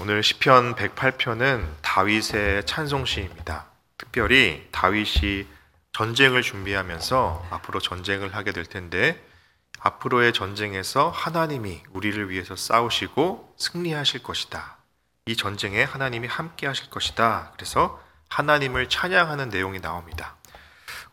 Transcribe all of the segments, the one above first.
오늘 시편 108편은 다윗의 찬송시입니다. 특별히 다윗이 전쟁을 준비하면서 앞으로 전쟁을 하게 될 텐데 앞으로의 전쟁에서 하나님이 우리를 위해서 싸우시고 승리하실 것이다. 이 전쟁에 하나님이 함께 하실 것이다. 그래서 하나님을 찬양하는 내용이 나옵니다.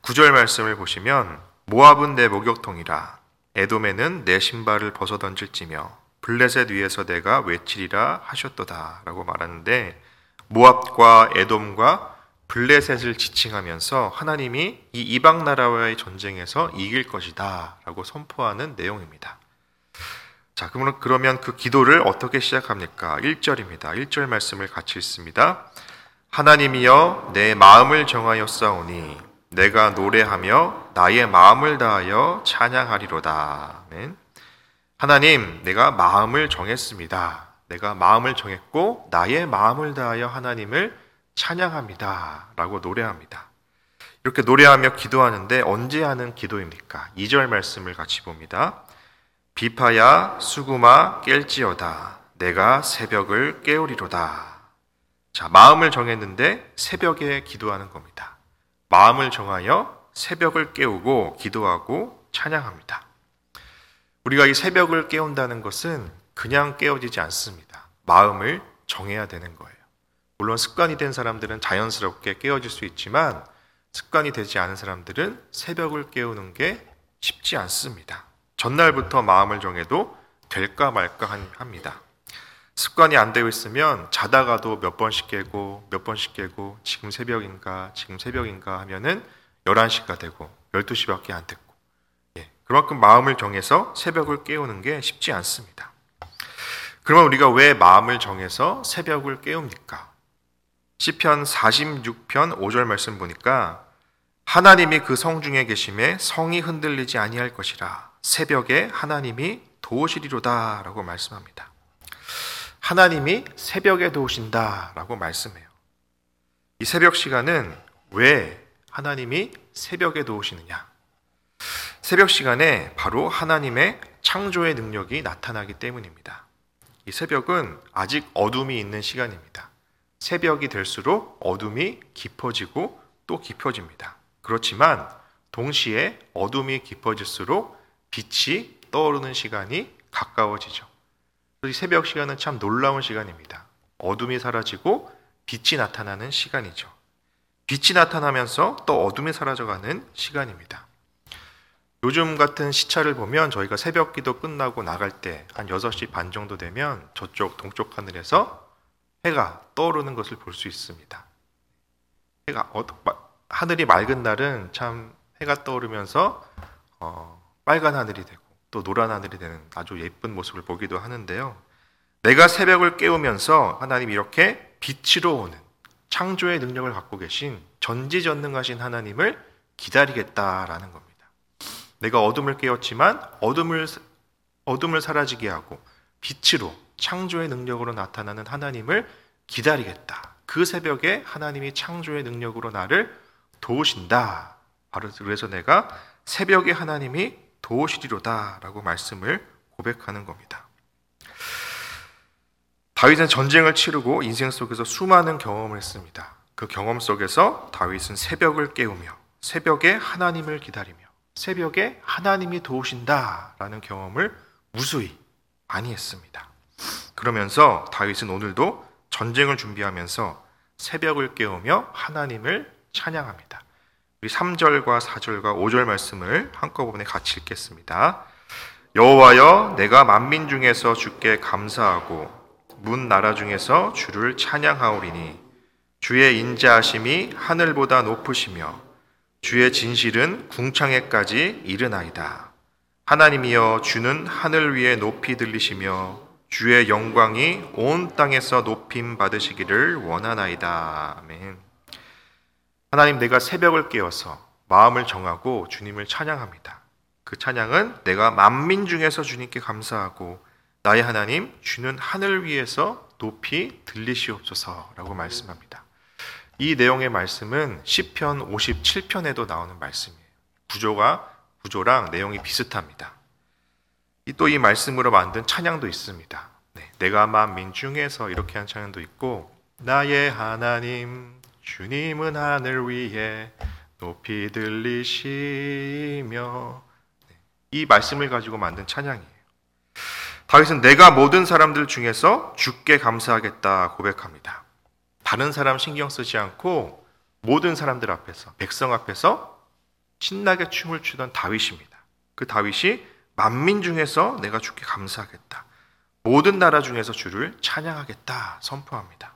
구절 말씀을 보시면 모압은 내 목욕통이라 에돔에는 내 신발을 벗어 던질지며 블레셋 위에서 내가 외치리라 하셨도다라고 말하는데 모압과 에돔과 블레셋을 지칭하면서 하나님이 이 이방 나라와의 전쟁에서 이길 것이다라고 선포하는 내용입니다. 자, 그러면 그러면 그 기도를 어떻게 시작합니까? 1절입니다. 1절 말씀을 같이 읽습니다. 하나님이여 내 마음을 정하여 싸우니 내가 노래하며 나의 마음을 다하여 찬양하리로다. 아멘. 하나님, 내가 마음을 정했습니다. 내가 마음을 정했고 나의 마음을 다하여 하나님을 찬양합니다. 라고 노래합니다. 이렇게 노래하며 기도하는데 언제 하는 기도입니까? 2절 말씀을 같이 봅니다. 비파야 수구마 깰지어다. 내가 새벽을 깨우리로다. 자, 마음을 정했는데 새벽에 기도하는 겁니다. 마음을 정하여 새벽을 깨우고 기도하고 찬양합니다. 우리가 이 새벽을 깨운다는 것은 그냥 깨어지지 않습니다. 마음을 정해야 되는 거예요. 물론 습관이 된 사람들은 자연스럽게 깨어질 수 있지만 습관이 되지 않은 사람들은 새벽을 깨우는 게 쉽지 않습니다. 전날부터 마음을 정해도 될까 말까 합니다. 습관이 안 되어 있으면 자다가도 몇 번씩 깨고 몇 번씩 깨고 지금 새벽인가 지금 새벽인가 하면은 11시가 되고 12시밖에 안 됐고 예, 그만큼 마음을 정해서 새벽을 깨우는 게 쉽지 않습니다. 그러면 우리가 왜 마음을 정해서 새벽을 깨웁니까? 시편 46편 5절 말씀 보니까 하나님이 그 성중에 계심에 성이 흔들리지 아니할 것이라 새벽에 하나님이 도우시리로다라고 말씀합니다. 하나님이 새벽에 도우신다라고 말씀해요. 이 새벽 시간은 왜 하나님이 새벽에 도우시느냐? 새벽 시간에 바로 하나님의 창조의 능력이 나타나기 때문입니다. 이 새벽은 아직 어둠이 있는 시간입니다. 새벽이 될수록 어둠이 깊어지고 또 깊어집니다. 그렇지만 동시에 어둠이 깊어질수록 빛이 떠오르는 시간이 가까워지죠. 이 새벽 시간은 참 놀라운 시간입니다. 어둠이 사라지고 빛이 나타나는 시간이죠. 빛이 나타나면서 또 어둠이 사라져가는 시간입니다. 요즘 같은 시차를 보면 저희가 새벽 기도 끝나고 나갈 때 한 6시 반 정도 되면 저쪽 동쪽 하늘에서 해가 떠오르는 것을 볼 수 있습니다. 해가 하늘이 맑은 날은 참 해가 떠오르면서 어, 빨간 하늘이 되고 또 노란 하늘이 되는 아주 예쁜 모습을 보기도 하는데요. 내가 새벽을 깨우면서 하나님 이렇게 빛으로 오는 창조의 능력을 갖고 계신 전지전능하신 하나님을 기다리겠다라는 겁니다. 내가 어둠을 깨웠지만 어둠을 어둠을 사라지게 하고 빛으로 창조의 능력으로 나타나는 하나님을 기다리겠다. 그 새벽에 하나님이 창조의 능력으로 나를 도우신다. 바로 그래서 내가 새벽에 하나님이 도우시리로다라고 말씀을 고백하는 겁니다. 다윗은 전쟁을 치르고 인생 속에서 수많은 경험을 했습니다. 그 경험 속에서 다윗은 새벽을 깨우며 새벽에 하나님을 기다리며 새벽에 하나님이 도우신다라는 경험을 무수히 많이 했습니다. 그러면서 다윗은 오늘도 전쟁을 준비하면서 새벽을 깨우며 하나님을 찬양합니다. 우리 3절과 4절과 5절 말씀을 한꺼번에 같이 읽겠습니다. 여호와여 내가 만민 중에서 주께 감사하고 문 나라 중에서 주를 찬양하오리니 주의 인자하심이 하늘보다 높으시며 주의 진실은 궁창에까지 이르나이다. 하나님이여 주는 하늘 위에 높이 들리시며 주의 영광이 온 땅에서 높임 받으시기를 원하나이다. 아멘. 하나님 내가 새벽을 깨어서 마음을 정하고 주님을 찬양합니다. 그 찬양은 내가 만민 중에서 주님께 감사하고 나의 하나님 주는 하늘 위에서 높이 들리시옵소서라고 말씀합니다. 이 내용의 말씀은 시편 57편에도 나오는 말씀이에요. 구조가 구조랑 내용이 비슷합니다. 또 이 말씀으로 만든 찬양도 있습니다. 네. 내가 만민 중에서 이렇게 한 찬양도 있고 나의 하나님 주님은 하늘 위에 높이 들리시며 네, 이 말씀을 가지고 만든 찬양이에요. 다윗은 내가 모든 사람들 중에서 주께 감사하겠다 고백합니다. 다른 사람 신경 쓰지 않고 모든 사람들 앞에서 백성 앞에서 신나게 춤을 추던 다윗입니다. 그 다윗이 만민 중에서 내가 주께 감사하겠다. 모든 나라 중에서 주를 찬양하겠다 선포합니다.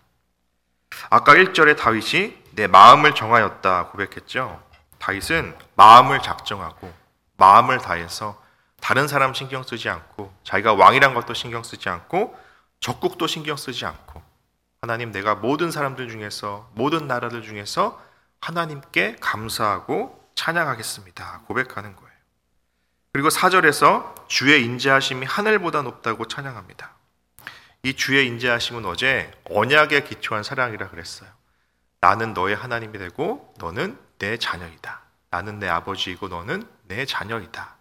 아까 1절에 다윗이 내 마음을 정하였다 고백했죠. 다윗은 마음을 작정하고 마음을 다해서 다른 사람 신경 쓰지 않고 자기가 왕이란 것도 신경 쓰지 않고 적국도 신경 쓰지 않고 하나님 내가 모든 사람들 중에서 모든 나라들 중에서 하나님께 감사하고 찬양하겠습니다. 고백하는 거예요. 그리고 4절에서 주의 인자하심이 하늘보다 높다고 찬양합니다. 이 주의 인자하심은 어제 언약에 기초한 사랑이라 그랬어요. 나는 너의 하나님이 되고 너는 내 자녀이다. 나는 내 아버지이고 너는 내 자녀이다.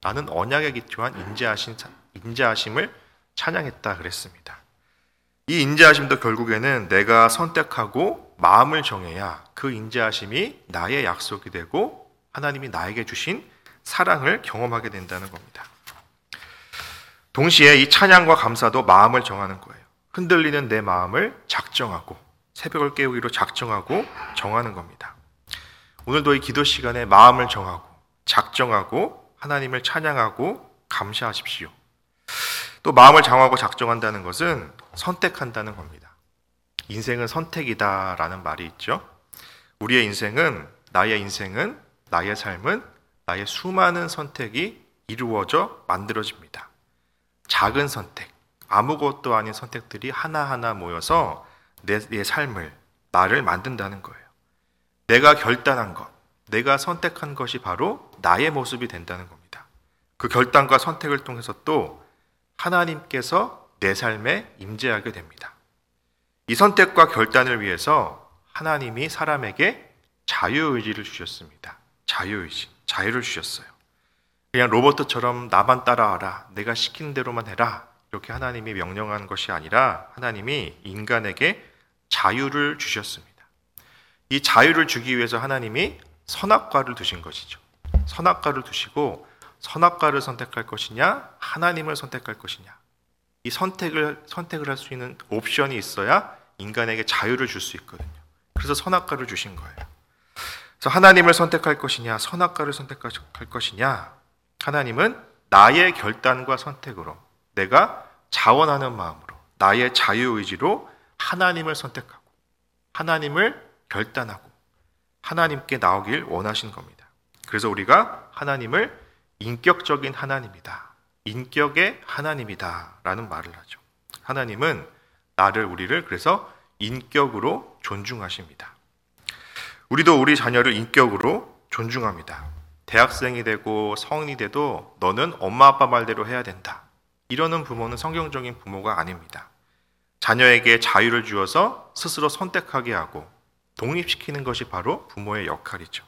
나는 언약에 기초한 인자하심, 인자하심을 찬양했다 그랬습니다. 이 인자하심도 결국에는 내가 선택하고 마음을 정해야 그 인자하심이 나의 약속이 되고 하나님이 나에게 주신 사랑을 경험하게 된다는 겁니다. 동시에 이 찬양과 감사도 마음을 정하는 거예요. 흔들리는 내 마음을 작정하고 새벽을 깨우기로 작정하고 정하는 겁니다. 오늘도 이 기도 시간에 마음을 정하고 작정하고 하나님을 찬양하고 감사하십시오. 또 마음을 정하고 작정한다는 것은 선택한다는 겁니다. 인생은 선택이다라는 말이 있죠. 우리의 인생은 나의 인생은 나의 삶은 나의 수많은 선택이 이루어져 만들어집니다. 작은 선택, 아무것도 아닌 선택들이 하나하나 모여서 내, 내 삶을, 나를 만든다는 거예요. 내가 결단한 것, 내가 선택한 것이 바로 나의 모습이 된다는 겁니다. 그 결단과 선택을 통해서 또 하나님께서 내 삶에 임재하게 됩니다. 이 선택과 결단을 위해서 하나님이 사람에게 자유의지를 주셨습니다. 자유의지, 자유를 주셨어요. 그냥 로버트처럼 나만 따라와라. 내가 시킨 대로만 해라. 이렇게 하나님이 명령한 것이 아니라 하나님이 인간에게 자유를 주셨습니다. 이 자유를 주기 위해서 하나님이 선악과를 두신 것이죠. 선악과를 두시고 선악과를 선택할 것이냐, 하나님을 선택할 것이냐. 이 선택을 선택을 할 수 있는 옵션이 있어야 인간에게 자유를 줄 수 있거든요. 그래서 선악과를 주신 거예요. 그래서 하나님을 선택할 것이냐, 선악과를 선택할 것이냐, 하나님은 나의 결단과 선택으로 내가 자원하는 마음으로 나의 자유 의지로 하나님을 선택하고 하나님을 결단하고 하나님께 나오길 원하신 겁니다. 그래서 우리가 하나님을 인격적인 하나님이다. 인격의 하나님이다. 라는 말을 하죠. 하나님은 나를, 우리를 그래서 인격으로 존중하십니다. 우리도 우리 자녀를 인격으로 존중합니다. 대학생이 되고 성인이 돼도 너는 엄마 아빠 말대로 해야 된다. 이러는 부모는 성경적인 부모가 아닙니다. 자녀에게 자유를 주어서 스스로 선택하게 하고 독립시키는 것이 바로 부모의 역할이죠.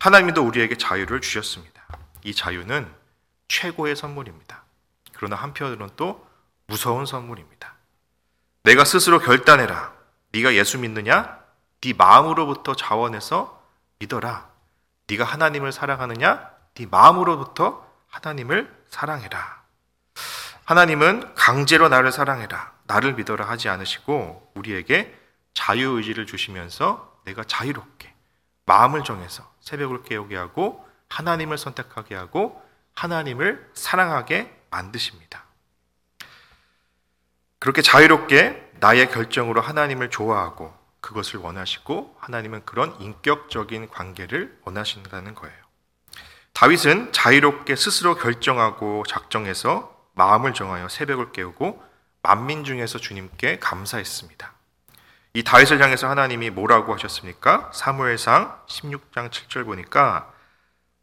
하나님도 우리에게 자유를 주셨습니다. 이 자유는 최고의 선물입니다. 그러나 한편으로는 또 무서운 선물입니다. 내가 스스로 결단해라. 네가 예수 믿느냐? 네 마음으로부터 자원해서 믿어라. 네가 하나님을 사랑하느냐? 네 마음으로부터 하나님을 사랑해라. 하나님은 강제로 나를 사랑해라. 나를 믿어라 하지 않으시고 우리에게 자유 의지를 주시면서 내가 자유롭게 마음을 정해서 새벽을 깨우게 하고 하나님을 선택하게 하고 하나님을 사랑하게 만드십니다. 그렇게 자유롭게 나의 결정으로 하나님을 좋아하고 그것을 원하시고 하나님은 그런 인격적인 관계를 원하신다는 거예요. 다윗은 자유롭게 스스로 결정하고 작정해서 마음을 정하여 새벽을 깨우고 만민 중에서 주님께 감사했습니다. 이 다윗을 향해서 하나님이 뭐라고 하셨습니까? 사무엘상 16장 7절 보니까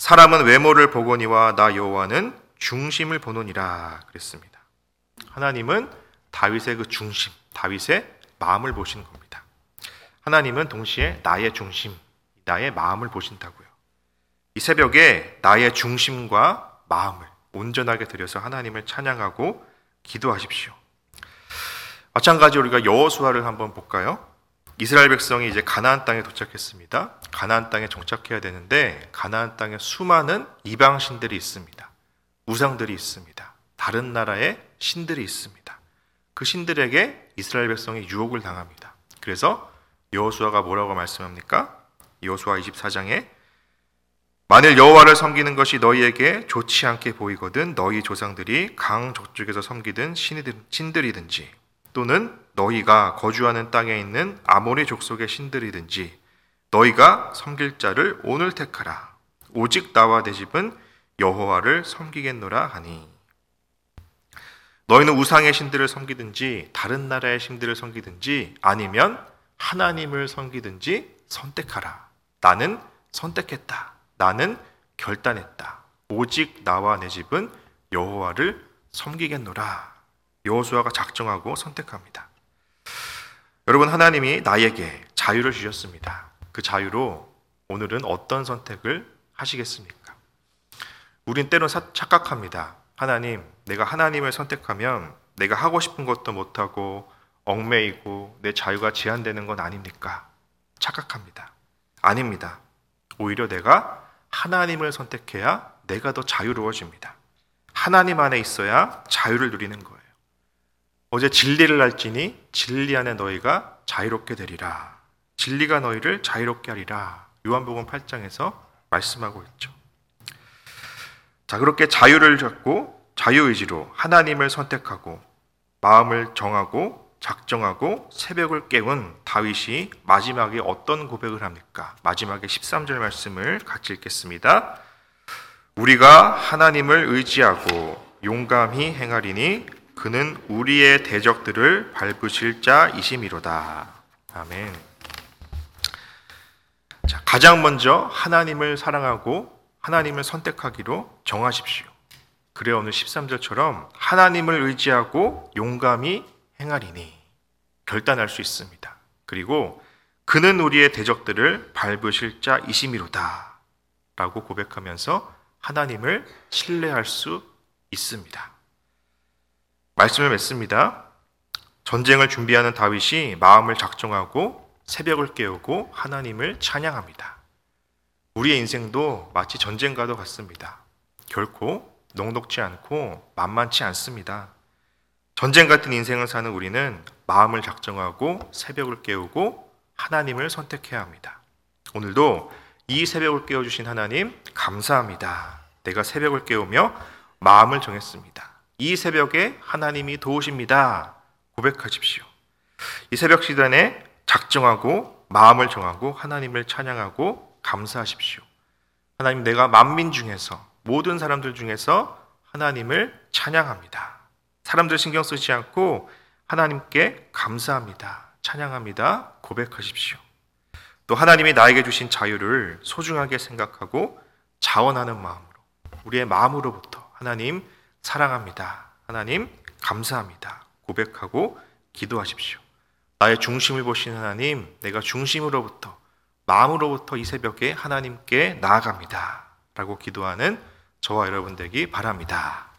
사람은 외모를 보거니와 나 여호와는 중심을 보노니라 그랬습니다. 하나님은 다윗의 그 중심, 다윗의 마음을 보신 겁니다. 하나님은 동시에 나의 중심, 나의 마음을 보신다고요. 이 새벽에 나의 중심과 마음을 온전하게 들여서 하나님을 찬양하고 기도하십시오. 마찬가지로 우리가 여호수아를 한번 볼까요? 이스라엘 백성이 이제 가나안 땅에 도착했습니다. 가나안 땅에 정착해야 되는데 가나안 땅에 수많은 이방 신들이 있습니다. 우상들이 있습니다. 다른 나라의 신들이 있습니다. 그 신들에게 이스라엘 백성이 유혹을 당합니다. 그래서 여호수아가 뭐라고 말씀합니까? 여호수아 24장에 만일 여호와를 섬기는 것이 너희에게 좋지 않게 보이거든 너희 조상들이 강 저쪽에서 섬기든 신들이든지 또는 너희가 거주하는 땅에 있는 아모리 족속의 신들이든지 너희가 섬길 자를 오늘 택하라. 오직 나와 내 집은 여호와를 섬기겠노라 하니. 너희는 우상의 신들을 섬기든지 다른 나라의 신들을 섬기든지 아니면 하나님을 섬기든지 선택하라. 나는 선택했다. 나는 결단했다. 오직 나와 내 집은 여호와를 섬기겠노라. 여호수아가 작정하고 선택합니다. 여러분 하나님이 나에게 자유를 주셨습니다. 그 자유로 오늘은 어떤 선택을 하시겠습니까? 우린 때론 착각합니다. 하나님, 내가 하나님을 선택하면 내가 하고 싶은 것도 못하고 얽매이고 내 자유가 제한되는 건 아닙니까? 착각합니다. 아닙니다. 오히려 내가 하나님을 선택해야 내가 더 자유로워집니다. 하나님 안에 있어야 자유를 누리는 거예요. 어제 진리를 알지니 진리 안에 너희가 자유롭게 되리라. 진리가 너희를 자유롭게 하리라. 요한복음 8장에서 말씀하고 있죠. 자, 그렇게 자유를 잡고 자유의지로 하나님을 선택하고 마음을 정하고 작정하고 새벽을 깨운 다윗이 마지막에 어떤 고백을 합니까? 마지막에 13절 말씀을 같이 읽겠습니다. 우리가 하나님을 의지하고 용감히 행하리니 그는 우리의 대적들을 밟으실 자이심이로다. 아멘. 자, 가장 먼저 하나님을 사랑하고 하나님을 선택하기로 정하십시오. 그래 오늘 13절처럼 하나님을 의지하고 용감히 행하리니 결단할 수 있습니다. 그리고 그는 우리의 대적들을 밟으실 자이심이로다. 라고 고백하면서 하나님을 신뢰할 수 있습니다. 말씀을 맺습니다. 전쟁을 준비하는 다윗이 마음을 작정하고 새벽을 깨우고 하나님을 찬양합니다. 우리의 인생도 마치 전쟁과도 같습니다. 결코 녹록지 않고 만만치 않습니다. 전쟁 같은 인생을 사는 우리는 마음을 작정하고 새벽을 깨우고 하나님을 선택해야 합니다. 오늘도 이 새벽을 깨워주신 하나님, 감사합니다. 내가 새벽을 깨우며 마음을 정했습니다. 이 새벽에 하나님이 도우십니다. 고백하십시오. 이 새벽 시간에 작정하고 마음을 정하고 하나님을 찬양하고 감사하십시오. 하나님 내가 만민 중에서 모든 사람들 중에서 하나님을 찬양합니다. 사람들 신경 쓰지 않고 하나님께 감사합니다. 찬양합니다. 고백하십시오. 또 하나님이 나에게 주신 자유를 소중하게 생각하고 자원하는 마음으로 우리의 마음으로부터 하나님 사랑합니다. 하나님, 감사합니다. 고백하고 기도하십시오. 나의 중심을 보시는 하나님, 내가 중심으로부터, 마음으로부터 이 새벽에 하나님께 나아갑니다. 라고 기도하는 저와 여러분 되기 바랍니다.